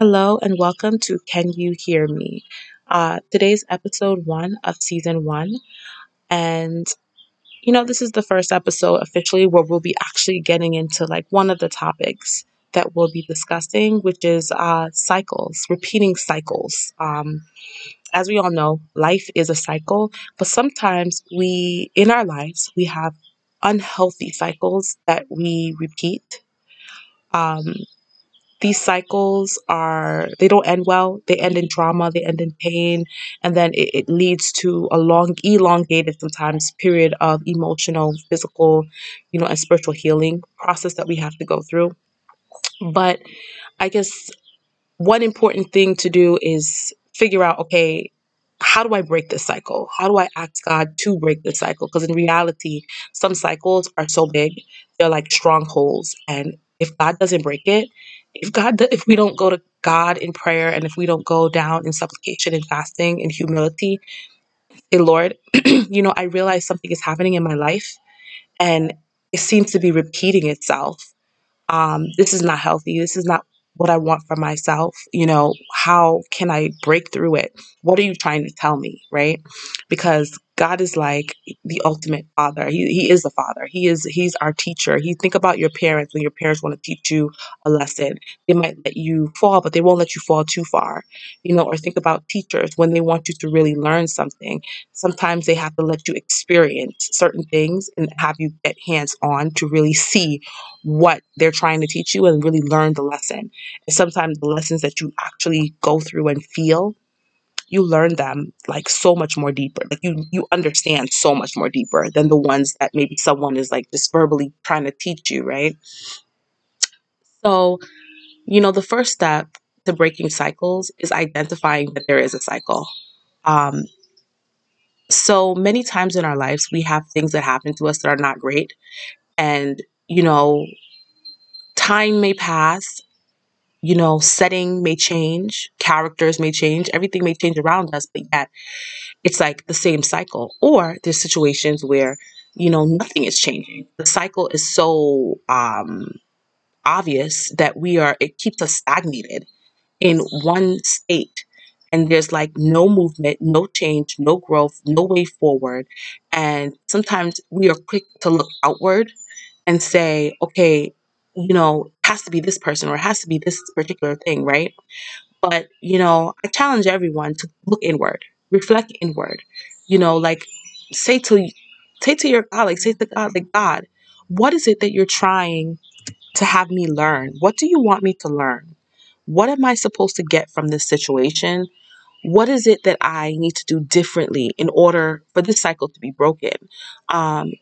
Hello and welcome to Can You Hear Me? Uh, today's episode one of season one. And, you know, this is the first episode officially where we'll be actually getting into like one of the topics that we'll be discussing, which is uh, cycles, repeating cycles. Um, as we all know, life is a cycle, but sometimes we, in our lives, we have unhealthy cycles that we repeat. Um, these cycles are they don't end well they end in trauma they end in pain and then it, it leads to a long elongated sometimes period of emotional physical you know and spiritual healing process that we have to go through but i guess one important thing to do is figure out okay how do I break this cycle? How do I ask God to break this cycle? Because in reality, some cycles are so big, they're like strongholds. And if God doesn't break it, if God, if we don't go to God in prayer and if we don't go down in supplication and fasting and humility, say, Lord, you know, I realize something is happening in my life and it seems to be repeating itself um, this is not healthy. This is not what I want for myself. You know, how can I break through it? What are you trying to tell me? Right? Because God is like the ultimate father. He, he is the father. He is he's our teacher. He think about your parents when your parents want to teach you a lesson. They might let you fall, but they won't let you fall too far. You know, or think about teachers when they want you to really learn something. Sometimes they have to let you experience certain things and have you get hands on to really see what they're trying to teach you and really learn the lesson. And sometimes the lessons that you actually go through and feel you learn them like so much more deeper. Like you you understand so much more deeper than the ones that maybe someone is like just verbally trying to teach you right? So you know the first step to breaking cycles is identifying that there is a cycle. Um so many times in our lives we have things that happen to us that are not great. And you know time may pass you know setting may change characters may change everything may change around us but yet it's like the same cycle. Or there's situations where, you know, nothing is changing. The cycle is so um, obvious that we are, it keeps us stagnated in one state. And there's like no movement, no change, no growth, no way forward. And sometimes we are quick to look outward and say, okay, you know, has to be this person or it has to be this particular thing, right? But, you know, I challenge everyone to look inward, reflect inward. You know, like say to say to your God, like say to God, like God, what is it that you're trying to have me learn? What do you want me to learn? What am I supposed to get from this situation? What is it that I need to do differently in order for this cycle to be broken? Um,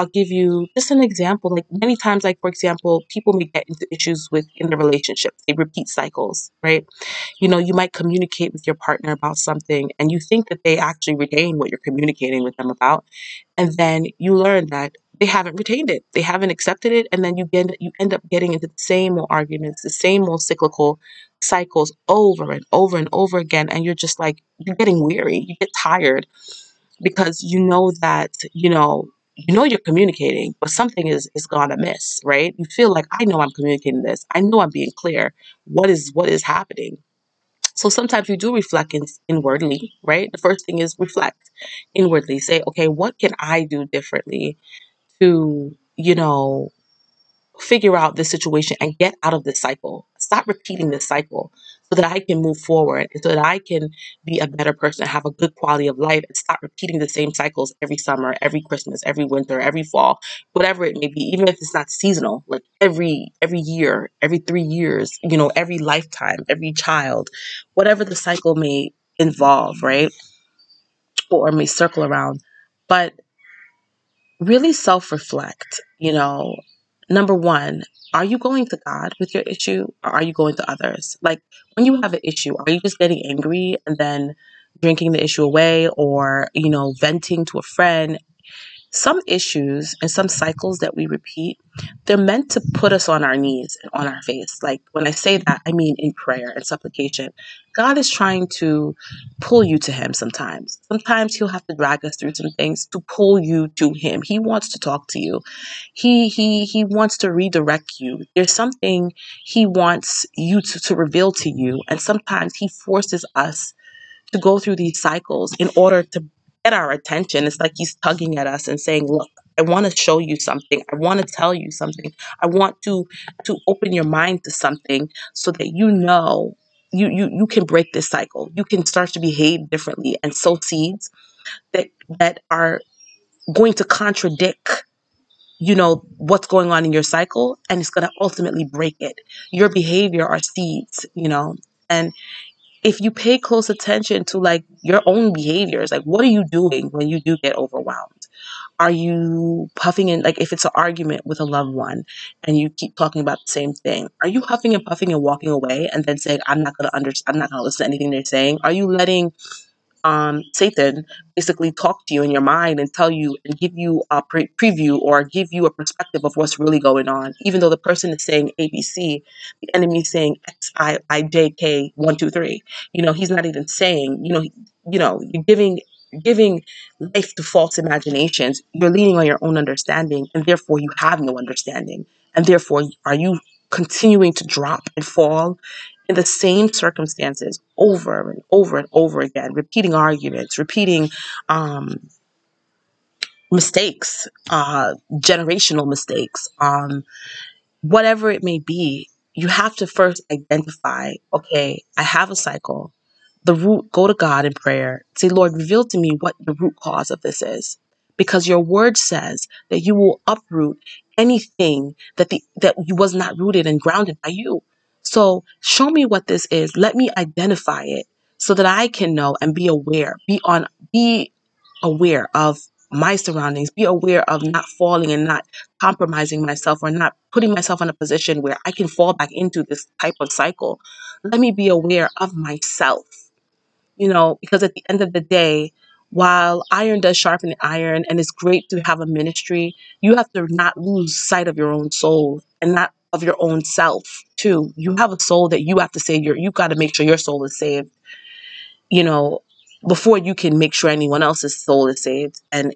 I'll give you just an example. Like many times, like for example, people may get into issues with in their relationships. They repeat cycles, right? You know, you might communicate with your partner about something and you think that they actually retain what you're communicating with them about. And then you learn that they haven't retained it. They haven't accepted it. And then you get you end up getting into the same old arguments, the same old cyclical cycles over and over and over again. And you're just like, you're getting weary, you get tired because you know that, you know, you know you're communicating, but something is is gone amiss, right? You feel like I know I'm communicating this. I know I'm being clear. What is what is happening? So sometimes you do reflect in, inwardly, right? The first thing is reflect inwardly. Say, okay, what can I do differently to, you know, figure out this situation and get out of this cycle. Stop repeating this cycle so that I can move forward and so that I can be a better person, have a good quality of life, and stop repeating the same cycles every summer, every Christmas, every winter, every fall, whatever it may be, even if it's not seasonal, like every every year, every three years, you know, every lifetime, every child, whatever the cycle may involve, right? Or may circle around. But really self reflect, you know, number one, are you going to God with your issue or are you going to others? Like when you have an issue, are you just getting angry and then drinking the issue away or, you know, venting to a friend? Some issues and some cycles that we repeat, they're meant to put us on our knees and on our face. Like when I say that, I mean in prayer and supplication. God is trying to pull you to Him sometimes. Sometimes He'll have to drag us through some things to pull you to Him. He wants to talk to you. He He He wants to redirect you. There's something He wants you to, to reveal to you, and sometimes He forces us to go through these cycles in order to get our attention. It's like He's tugging at us and saying, "Look." I want to show you something. I want to tell you something. I want to to open your mind to something so that you know you you you can break this cycle. You can start to behave differently and sow seeds that that are going to contradict you know what's going on in your cycle and it's going to ultimately break it. Your behavior are seeds, you know. And if you pay close attention to like your own behaviors, like what are you doing when you do get overwhelmed? Are you puffing and like if it's an argument with a loved one and you keep talking about the same thing, are you huffing and puffing and walking away and then saying, I'm not gonna under I'm not gonna listen to anything they're saying? Are you letting um, Satan basically talk to you in your mind and tell you and give you a pre- preview or give you a perspective of what's really going on. Even though the person is saying ABC, the enemy is saying X I I J K one two three. You know, he's not even saying. You know, you know, you're giving giving life to false imaginations. You're leaning on your own understanding, and therefore you have no understanding, and therefore are you continuing to drop and fall in the same circumstances over and over and over again, repeating arguments, repeating um, mistakes, uh, generational mistakes, um, whatever it may be, you have to first identify okay, I have a cycle. The root, go to God in prayer. Say, Lord, reveal to me what the root cause of this is. Because your word says that you will uproot anything that the that was not rooted and grounded by you. So show me what this is. Let me identify it so that I can know and be aware. Be on be aware of my surroundings. Be aware of not falling and not compromising myself or not putting myself in a position where I can fall back into this type of cycle. Let me be aware of myself, you know, because at the end of the day, while iron does sharpen iron and it's great to have a ministry, you have to not lose sight of your own soul and not of your own self too. You have a soul that you have to save your you got to make sure your soul is saved, you know, before you can make sure anyone else's soul is saved. And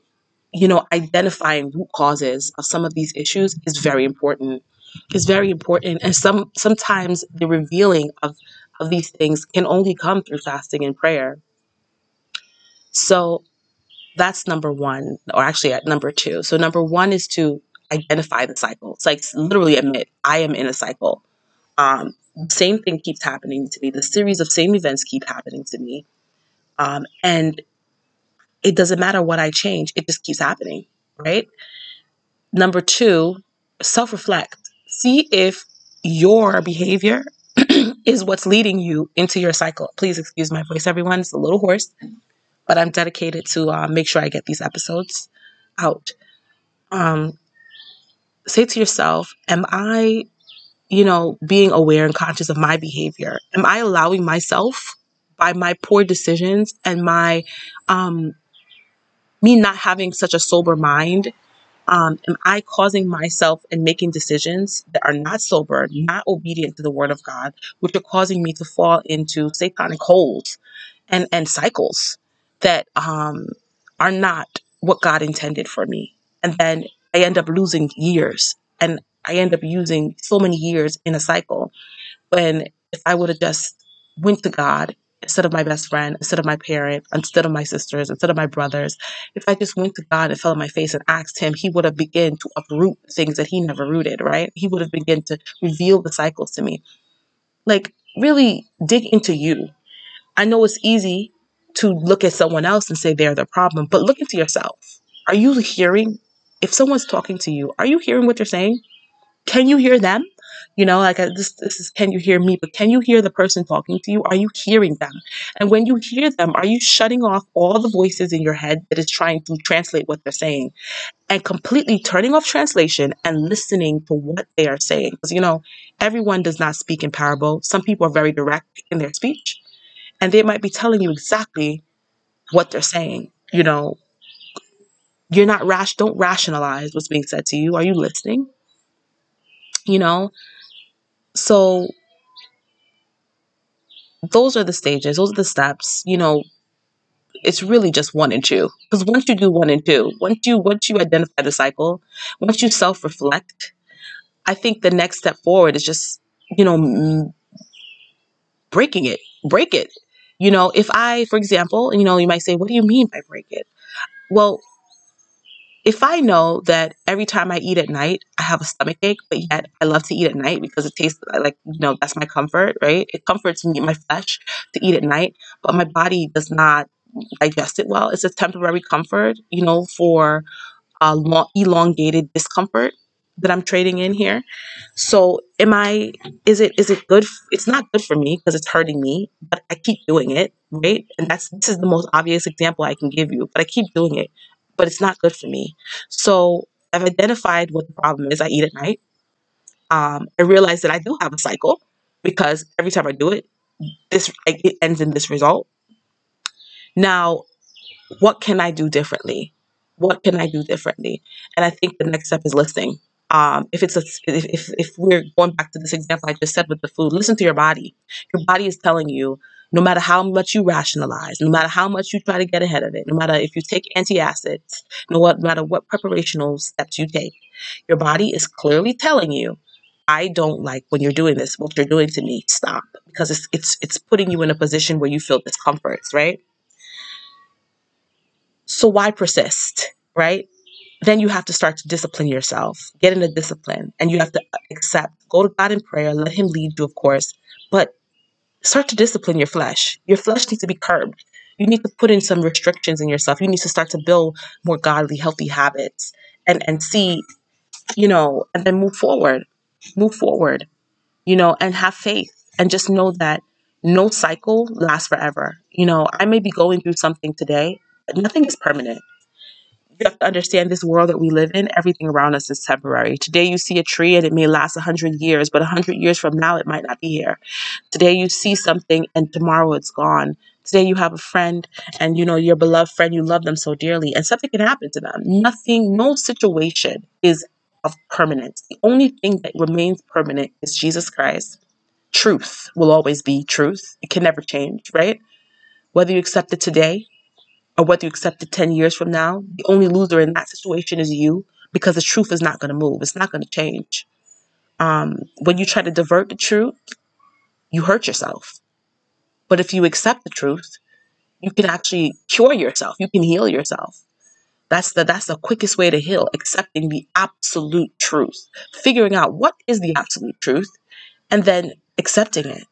you know, identifying root causes of some of these issues is very important. Is very important, and some sometimes the revealing of of these things can only come through fasting and prayer. So that's number one, or actually at number two. So number one is to identify the cycle. It's like literally admit I am in a cycle. Um, same thing keeps happening to me. The series of same events keep happening to me, um, and it doesn't matter what I change; it just keeps happening, right? Number two, self reflect. See if your behavior is what's leading you into your cycle. Please excuse my voice, everyone. It's a little hoarse, but I'm dedicated to uh, make sure I get these episodes out. Um, say to yourself, Am I, you know, being aware and conscious of my behavior? Am I allowing myself by my poor decisions and my, um, me not having such a sober mind um, am I causing myself and making decisions that are not sober, not obedient to the word of God, which are causing me to fall into satanic holes and, and cycles that um, are not what God intended for me? And then I end up losing years and I end up using so many years in a cycle when if I would have just went to God instead of my best friend, instead of my parent, instead of my sisters, instead of my brothers, if I just went to God and fell on my face and asked Him, He would have begun to uproot things that He never rooted, right? He would have begun to reveal the cycles to me. Like, really dig into you. I know it's easy to look at someone else and say they're the problem, but look into yourself. Are you hearing? If someone's talking to you, are you hearing what they're saying? can you hear them? You know, like uh, this, this is can you hear me? But can you hear the person talking to you? Are you hearing them? And when you hear them, are you shutting off all the voices in your head that is trying to translate what they're saying and completely turning off translation and listening to what they are saying? Because, you know, everyone does not speak in parable. Some people are very direct in their speech and they might be telling you exactly what they're saying. You know, you're not rash, don't rationalize what's being said to you. Are you listening? You know, so those are the stages, those are the steps. You know, it's really just one and two. Because once you do one and two, once you once you identify the cycle, once you self reflect, I think the next step forward is just you know breaking it, break it. You know, if I, for example, you know, you might say, "What do you mean by break it?" Well, if I know that every time I eat at night, I have a stomach ache, but yet I love to eat at night because it tastes like, you know, that's my comfort, right? It comforts me, my flesh, to eat at night, but my body does not digest it well. It's a temporary comfort, you know, for a long, elongated discomfort that I'm trading in here. So am I is it is it good it's not good for me because it's hurting me, but I keep doing it, right? And that's this is the most obvious example I can give you, but I keep doing it, but it's not good for me. So I've identified what the problem is I eat at night. Um, I realize that I do have a cycle because every time I do it, this it ends in this result. Now what can I do differently? What can I do differently? And I think the next step is listening. Um, if it's a, if, if if we're going back to this example I just said with the food, listen to your body. Your body is telling you, no matter how much you rationalize, no matter how much you try to get ahead of it, no matter if you take antacids, no no matter what preparational steps you take, your body is clearly telling you, I don't like when you're doing this. What you're doing to me, stop, because it's it's it's putting you in a position where you feel discomforts, right? So why persist, right? Then you have to start to discipline yourself, get in a discipline, and you have to accept, go to God in prayer, let Him lead you, of course, but start to discipline your flesh. Your flesh needs to be curbed. You need to put in some restrictions in yourself. You need to start to build more godly, healthy habits and, and see, you know, and then move forward. Move forward, you know, and have faith and just know that no cycle lasts forever. You know, I may be going through something today, but nothing is permanent you have to understand this world that we live in, everything around us is temporary. Today you see a tree and it may last 100 years, but 100 years from now it might not be here. Today you see something and tomorrow it's gone. Today you have a friend and you know your beloved friend, you love them so dearly, and something can happen to them. Nothing, no situation is of permanence. The only thing that remains permanent is Jesus Christ. Truth will always be truth. It can never change, right? Whether you accept it today or whether you accept it 10 years from now, the only loser in that situation is you because the truth is not going to move. It's not going to change. Um, when you try to divert the truth, you hurt yourself. But if you accept the truth, you can actually cure yourself. You can heal yourself. That's the that's the quickest way to heal, accepting the absolute truth. Figuring out what is the absolute truth and then accepting it.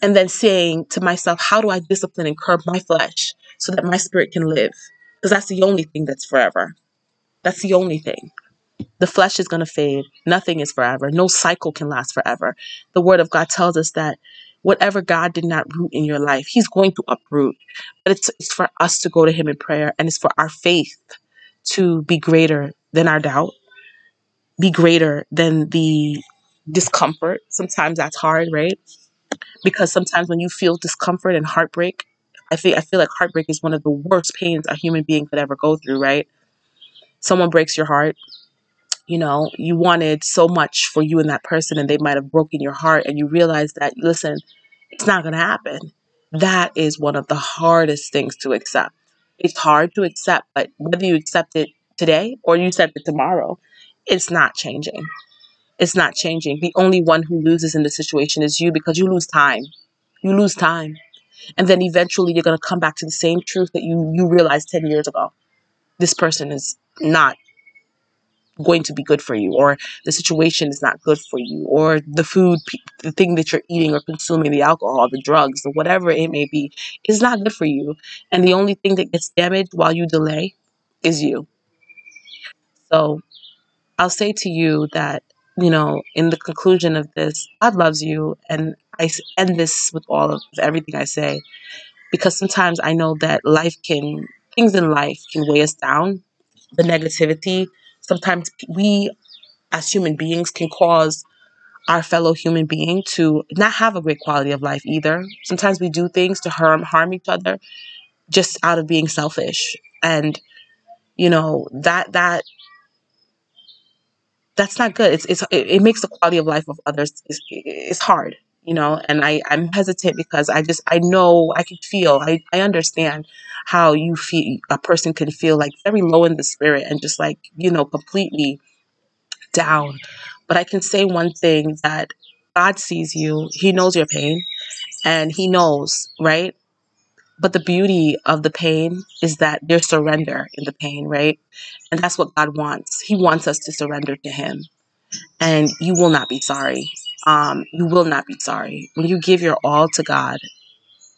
And then saying to myself, how do I discipline and curb my flesh so that my spirit can live? Because that's the only thing that's forever. That's the only thing. The flesh is going to fade. Nothing is forever. No cycle can last forever. The word of God tells us that whatever God did not root in your life, He's going to uproot. But it's, it's for us to go to Him in prayer and it's for our faith to be greater than our doubt, be greater than the discomfort. Sometimes that's hard, right? Because sometimes when you feel discomfort and heartbreak, I feel I feel like heartbreak is one of the worst pains a human being could ever go through, right? Someone breaks your heart you know you wanted so much for you and that person and they might have broken your heart and you realize that listen it's not going to happen. That is one of the hardest things to accept. It's hard to accept but whether you accept it today or you accept it tomorrow it's not changing. It's not changing. The only one who loses in the situation is you because you lose time. You lose time and then eventually you're going to come back to the same truth that you you realized 10 years ago. This person is not going to be good for you or the situation is not good for you or the food the thing that you're eating or consuming the alcohol the drugs or whatever it may be is not good for you. And the only thing that gets damaged while you delay is you. So i'll say to you that you know in the conclusion of this god loves you and i end this with all of everything i say because sometimes i know that life can things in life can weigh us down the negativity sometimes we as human beings can cause our fellow human being to not have a great quality of life either. Sometimes we do things to harm harm each other just out of being selfish. And you know, that that that's not good. It's it's it, makes the quality of life of others is it's hard. You know and i i'm hesitant because i just i know i can feel i i understand how you feel a person can feel like very low in the spirit and just like you know completely down. But i can say one thing that god sees you he knows your pain and he knows right? But the beauty of the pain is that there's surrender in the pain right? And that's what god wants. He wants us to surrender to him. And you will not be sorry. Um, you will not be sorry. When you give your all to God,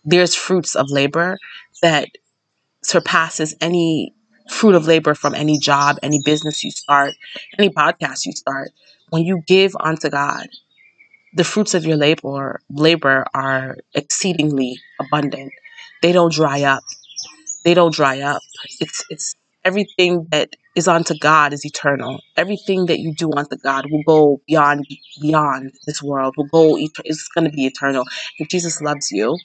there's fruits of labor that surpasses any fruit of labor from any job, any business you start, any podcast you start. When you give unto God, the fruits of your labor labor are exceedingly abundant. They don't dry up they don't dry up. It's it's everything that is unto God is eternal. Everything that you do unto God will go beyond beyond this world. Will go. It's going to be eternal. If Jesus loves you,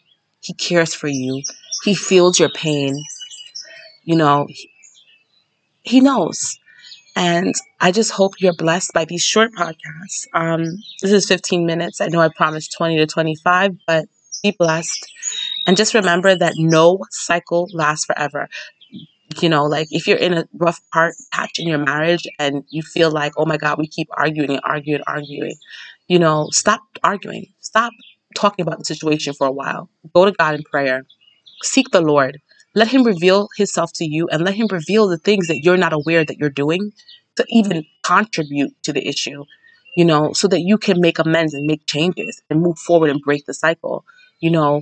He cares for you. He feels your pain. You know, He, he knows. And I just hope you're blessed by these short podcasts. Um, this is 15 minutes. I know I promised 20 to 25, but be blessed. And just remember that no cycle lasts forever you know like if you're in a rough part patch in your marriage and you feel like oh my god we keep arguing and arguing and arguing you know stop arguing. Stop talking about the situation for a while. Go to god in prayer. Seek the lord. Let him reveal himself to you and let him reveal the things that you're not aware that you're doing to even contribute to the issue you know so that you can make amends and make changes and move forward and break the cycle. You know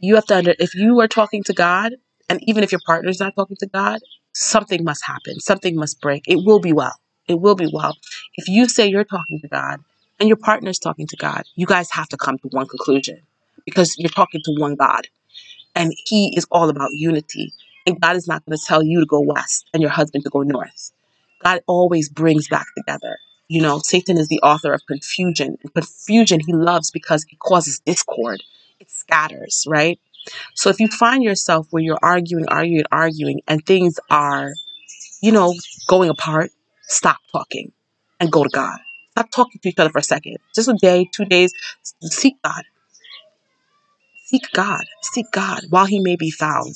you have to under if you are talking to God, and even if your partner is not talking to God, something must happen. Something must break. It will be well. It will be well. If you say you're talking to God and your partner is talking to God, you guys have to come to one conclusion because you're talking to one God. And He is all about unity. And God is not going to tell you to go west and your husband to go north. God always brings back together. You know, Satan is the author of confusion. And confusion he loves because it causes discord, it scatters, right? So if you find yourself where you're arguing, arguing, arguing, and things are, you know, going apart, stop talking and go to God. Stop talking to each other for a second. Just a day, two days. Seek God. Seek God. Seek God while he may be found.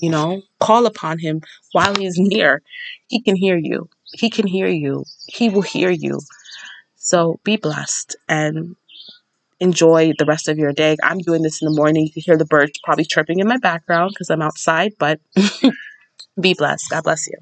You know, call upon him while he is near. He can hear you. He can hear you. He will hear you. So be blessed and enjoy the rest of your day. I'm doing this in the morning. You can hear the birds probably chirping in my background because I'm outside, but be blessed. God bless you.